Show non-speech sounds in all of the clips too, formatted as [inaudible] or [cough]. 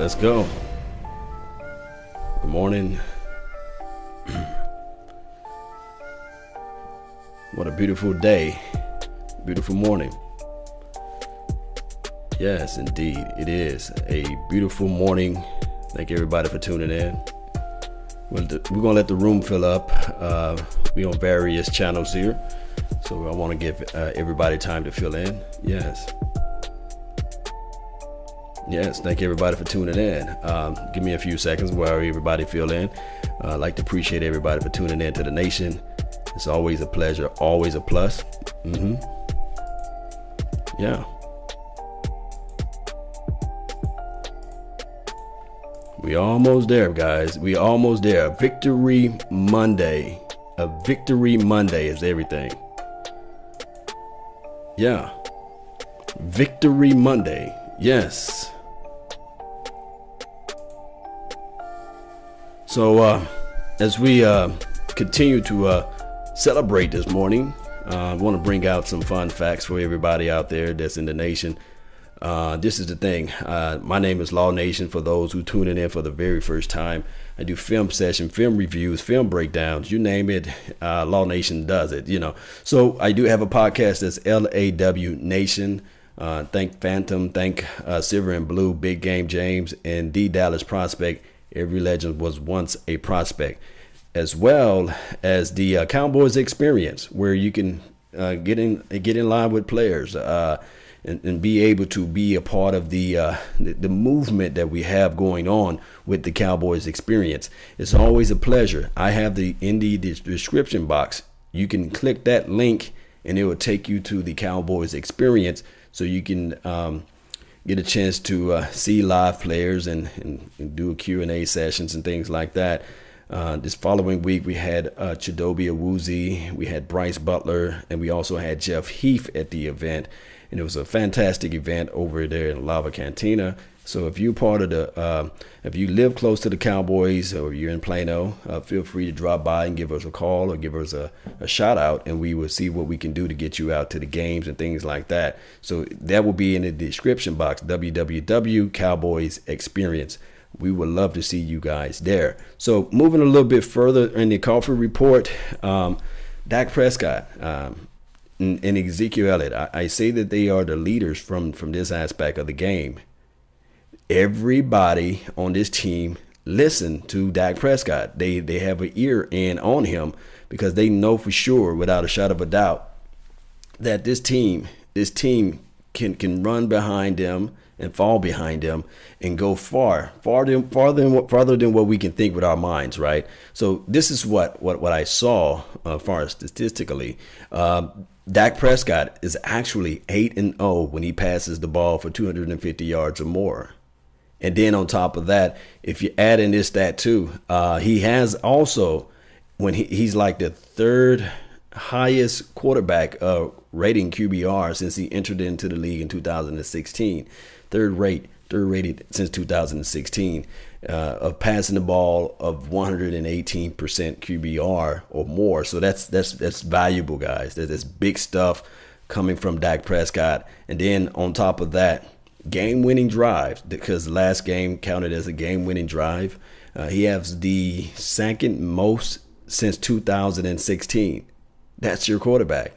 Let's go. Good morning. [clears throat] what a beautiful day. Beautiful morning. Yes, indeed. It is a beautiful morning. Thank everybody for tuning in. We're to let the room fill up. Uh, we on various channels here. So I want to give uh, everybody time to fill in. Yes. Yes, thank everybody for tuning in. Um, give me a few seconds while everybody fill in. Uh, I'd like to appreciate everybody for tuning in to the nation. It's always a pleasure, always a plus. Mm-hmm. Yeah. We almost there, guys. We almost there. Victory Monday. A victory Monday is everything. Yeah. Victory Monday. Yes. So, uh, as we uh, continue to uh, celebrate this morning, uh, I want to bring out some fun facts for everybody out there that's in the nation. Uh, this is the thing. Uh, my name is Law Nation for those who tuning in for the very first time. I do film session, film reviews, film breakdowns, you name it. Law Nation does it, you know. So I do have a podcast that's LAW Nation. Uh, thank Phantom, thank Silver and Blue, Big Game James, and D Dallas Prospect Every legend was once a prospect, as well as the uh, Cowboys experience, where you can uh, get in get in line with players uh, and, and, be able to be a part of the, uh, the, the movement that we have going on with the Cowboys experience. It's always a pleasure. I have the in the description box. You can click that link, and it will take you to the Cowboys experience, so you can. Um, get a chance to uh, see live players and, and, and, do Q&A sessions and things like that. Uh, this following week, we had uh, Chidobe Awuzie, we had Brice Butler, and we also had Jeff Heath at the event. And it was a fantastic event over there in Lava Cantina. So if you're part of the, uh, if you live close to the Cowboys or you're in Plano, uh, feel free to drop by and give us a call or give us a, a shout out, and we will see what we can do to get you out to the games and things like that. So that will be in the description box. www Cowboys Experience. We would love to see you guys there. So moving a little bit further in the coffee report, um, Dak Prescott. Um, and Ezekiel Elliott, I, I say that they are the leaders from from this aspect of the game everybody on this team listen to Dak Prescott. They they have an ear in on him because they know for sure, without a shot of a doubt, that this team, this team can can run behind them and fall behind them and go far, farther, farther than farther than what we can think with our minds, right? So this is what what what I saw, uh, far as statistically. Uh, Dak Prescott is actually eight and zero oh when he passes the ball for 250 yards or more. And then on top of that, if you add in this stat too, uh, he has also when he, he's like the third highest quarterback uh, rating QBR since he entered into the league in 2016. Third rate, third rated since 2016 uh, of passing the ball of 118% QBR or more. So that's that's that's valuable, guys. That's big stuff coming from Dak Prescott. And then on top of that, game winning drive because last game counted as a game winning drive. Uh, he has the second most since 2016. That's your quarterback.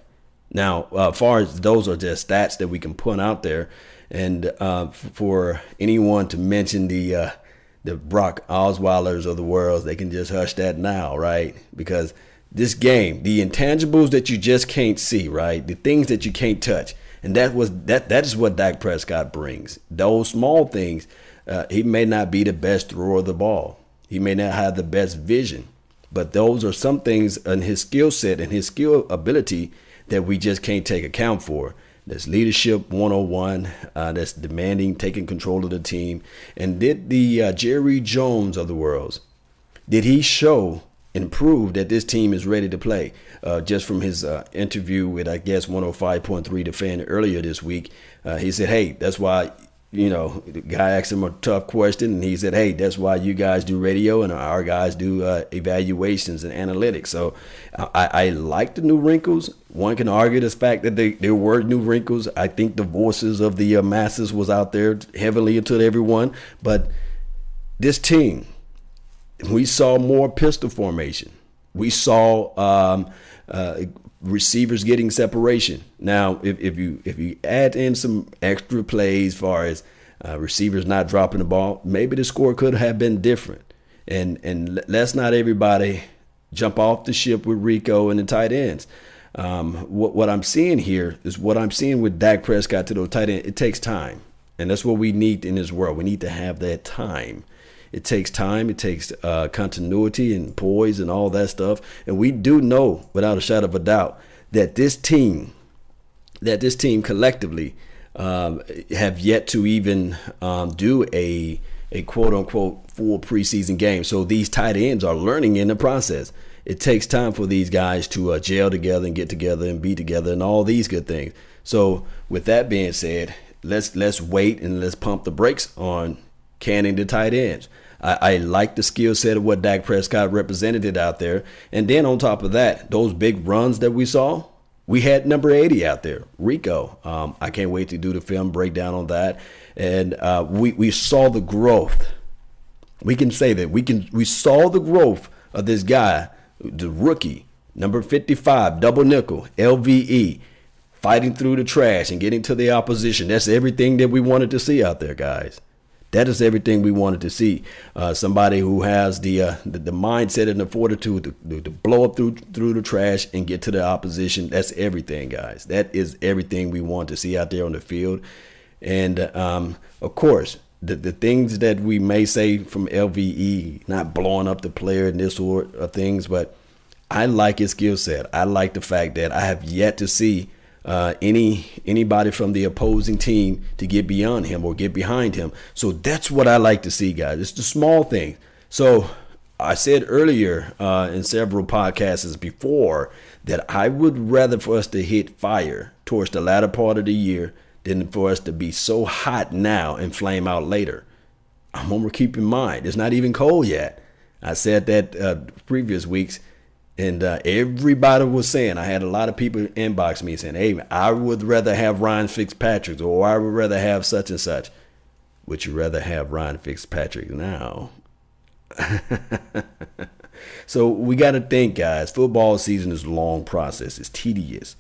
Now, uh, far as those are just stats that we can put out there, and uh, for anyone to mention the uh, the Brock Osweilers of the world, they can just hush that now, right? Because this game, the intangibles that you just can't see, right? The things that you can't touch and that was that that is what Dak Prescott brings. Those small things. Uh, he may not be the best thrower of the ball. He may not have the best vision, but those are some things in his skill set and his skill ability that we just can't take account for. That's leadership 101. Uh, that's demanding, taking control of the team. And did the uh, Jerry Jones of the world, did he show and prove that this team is ready to play. Uh, just from his uh, interview with, I guess, 105.3 The Fan earlier this week, uh, he said, Hey, that's why, you know, the guy asked him a tough question, and he said, Hey, that's why you guys do radio and our guys do uh, evaluations and analytics. So I, I, like the new wrinkles. One can argue the fact that they, there were new wrinkles. I think the voices of the uh, masses was out there heavily into everyone, but this team, we saw more pistol formation. We saw um, uh, receivers getting separation. Now, if, if you if you add in some extra plays, as far as uh, receivers not dropping the ball, maybe the score could have been different. And and let's not everybody jump off the ship with Rico and the tight ends. Um, what what I'm seeing here is what I'm seeing with Dak Prescott to those tight end. It takes time, and that's what we need in this world. We need to have that time. It takes time. It takes uh, continuity and poise and all that stuff. And we do know, without a shadow of a doubt, that this team, that this team collectively, um, have yet to even um, do a a quote unquote full preseason game. So these tight ends are learning in the process. It takes time for these guys to uh, gel together and get together and be together and all these good things. So with that being said, let's let's wait and let's pump the brakes on canning the tight ends. I, I like the skill set of what Dak Prescott represented out there. And then on top of that, those big runs that we saw, we had number 80 out there, Rico. Um, I can't wait to do the film breakdown on that. And uh, we, we saw the growth. We can say that we can we saw the growth of this guy, the rookie, number 55, double nickel, LVE, fighting through the trash and getting to the opposition. That's everything that we wanted to see out there, guys. That is everything we wanted to see. Uh, somebody who has the, uh, the, the mindset and the fortitude to, to, blow up through through the trash and get to the opposition. That's everything, guys. That is everything we want to see out there on the field. And um, of course, the, the things that we may say from LVE, not blowing up the player and this sort of things, but I like his skill set. I like the fact that I have yet to see uh, any anybody from the opposing team to get beyond him or get behind him. So that's what I like to see, guys. It's the small things. So I said earlier uh, in several podcasts before that I would rather for us to hit fire towards the latter part of the year than for us to be so hot now and flame out later. I'm gonna keep in mind it's not even cold yet. I said that uh, previous weeks and uh, everybody was saying, I had a lot of people inbox me saying, hey, I would rather have Ryan Fitzpatrick or I would rather have such and such. Would you rather have Ryan Fitzpatrick now? [laughs] so we got to think, guys. Football season is a long process. It's tedious.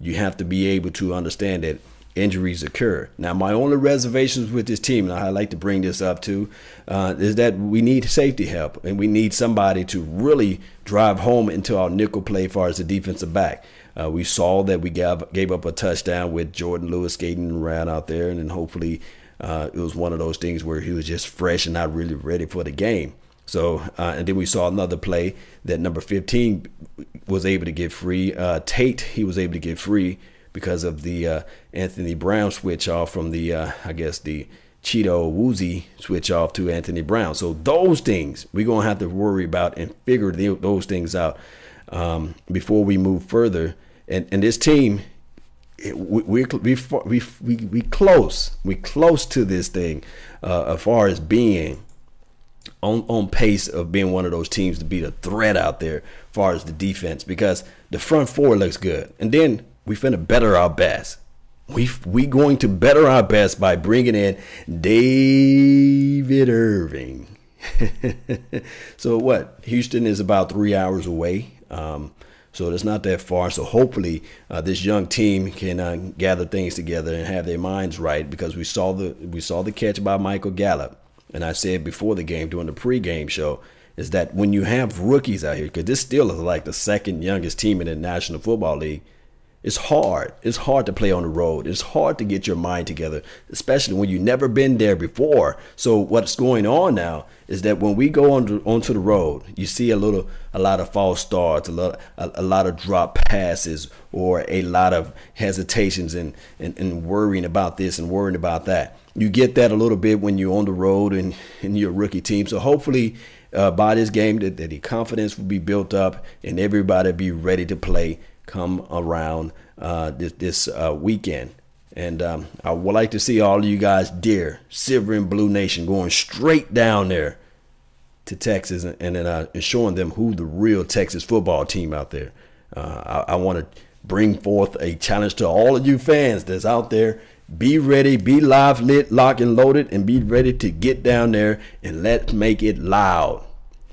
You have to be able to understand that injuries occur. Now, my only reservations with this team, and I like to bring this up too, uh, is that we need safety help and we need somebody to really drive home into our nickel play as far as the defensive back. Uh, we saw that we gave, gave up a touchdown with Jourdan Lewis skating around out there, and then hopefully uh, it was one of those things where he was just fresh and not really ready for the game. So, uh, and then we saw another play that number 15 was able to get free. Uh, Tate, he was able to get free because of the uh, Anthony Brown switch off from the, uh, I guess, the Chido Awuzie switch off to Anthony Brown. So those things we're going to have to worry about and figure the, those things out um, before we move further. And, and this team, we, we, we, we, we, we close. We close to this thing uh, as far as being on, on pace of being one of those teams to be the threat out there as far as the defense because the front four looks good. And then we finna better our best. We we going to better our best by bringing in David Irving. [laughs] so what? Houston is about three hours away. Um, so it's not that far. So hopefully uh, this young team can uh, gather things together and have their minds right because we saw the we saw the catch by Michael Gallup, and I said before the game during the pregame show is that when you have rookies out here, because this still is like the second youngest team in the National Football League it's hard. It's hard to play on the road. It's hard to get your mind together, especially when you've never been there before. So what's going on now is that when we go on onto the road, you see a little, a lot of false starts, a lot, a, a lot of drop passes, or a lot of hesitations and, and and worrying about this and worrying about that. You get that a little bit when you're on the road and in your rookie team. So hopefully. Uh, by this game, that, that the confidence will be built up and everybody be ready to play come around uh, this, this uh, weekend. And um, I would like to see all of you guys, dear Silver and Blue Nation, going straight down there to Texas and, and, uh, showing them who the real Texas football team out there. Uh, I, I want to bring forth a challenge to all of you fans that's out there be ready, be live, lit, locked, and loaded, and be ready to get down there and let's make it loud.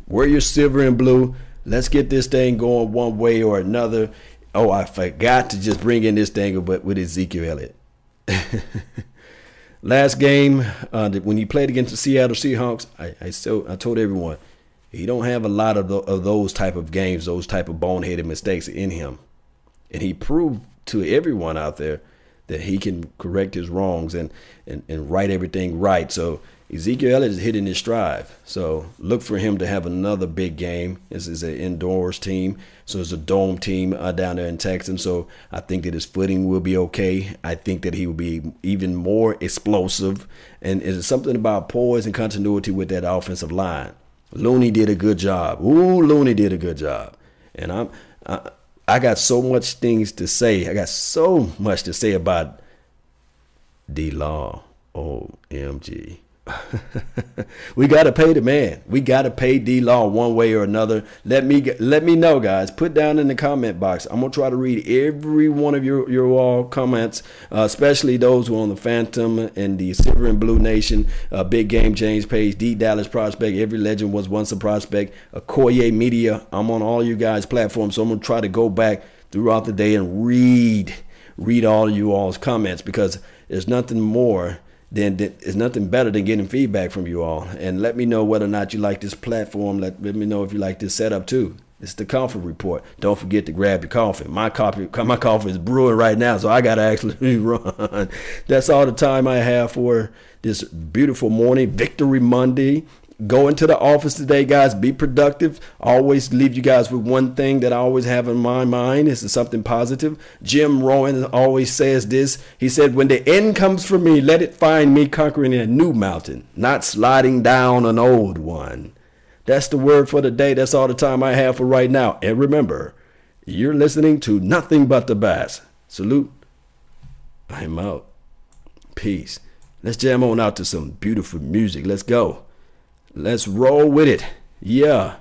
Wear your silver and blue. Let's get this thing going one way or another. Oh, I forgot to just bring in this thing but with Ezekiel Elliott. [laughs] Last game, uh, when he played against the Seattle Seahawks, I, I, still, I told everyone he don't have a lot of, the, of those type of games, those type of boneheaded mistakes in him, and he proved to everyone out there that he can correct his wrongs and, and, and write everything right. So Ezekiel Elliott is hitting his stride. So look for him to have another big game. This is an indoors team. So it's a dome team uh, down there in Texas. So I think that his footing will be okay. I think that he will be even more explosive. And it's something about poise and continuity with that offensive line. Looney did a good job. Ooh, Looney did a good job. And I'm I, I got so much things to say. I got so much to say about D Law. OMG. [laughs] we got to pay the man. We got to pay D Law one way or another. Let me let me know, guys. Put down in the comment box. I'm gonna try to read every one of your your all comments, uh, especially those who are on the Phantom and the Silver and Blue Nation, uh, Big Game James Page, D Dallas Prospect. Every legend was once a prospect. Okoye Media. I'm on all you guys' platforms, so I'm gonna try to go back throughout the day and read read all you all's comments because there's nothing more then it's nothing better than getting feedback from you all. And let me know whether or not you like this platform. Let, let me know if you like this setup too. It's the coffee report. Don't forget to grab your coffee. My coffee, [laughs] my coffee is brewing right now, so I gotta actually [laughs] run. That's all the time I have for this beautiful morning, Victory Monday. Go into the office today, guys. Be productive. always leave you guys with one thing that I always have in my mind. Is something positive. Jim Rohn always says this. He said, When the end comes for me, let it find me conquering a new mountain, not sliding down an old one. That's the word for the day. That's all the time I have for right now. And remember, you're listening to nothing but the bass. Salute. I'm out. Peace. Let's jam on out to some beautiful music. Let's go. Let's roll with it. Yeah.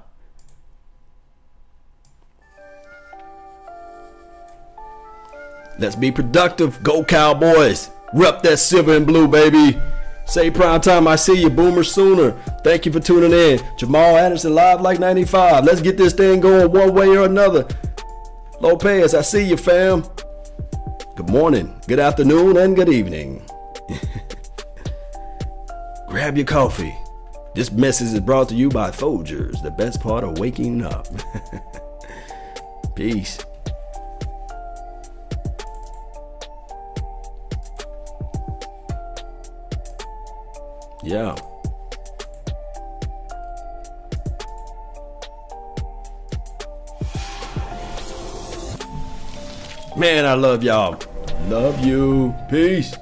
Let's be productive. Go Cowboys. Rep that silver and blue, baby. Say prime time, I see you, Boomer Sooner. Thank you for tuning in. Jamal Anderson live like 95. Let's get this thing going one way or another. Lopez, I see you, fam. Good morning, good afternoon, and good evening. [laughs] Grab your coffee. This message is brought to you by Folgers, the best part of waking up. [laughs] Peace. Yeah. Man, I love y'all. Love you. Peace.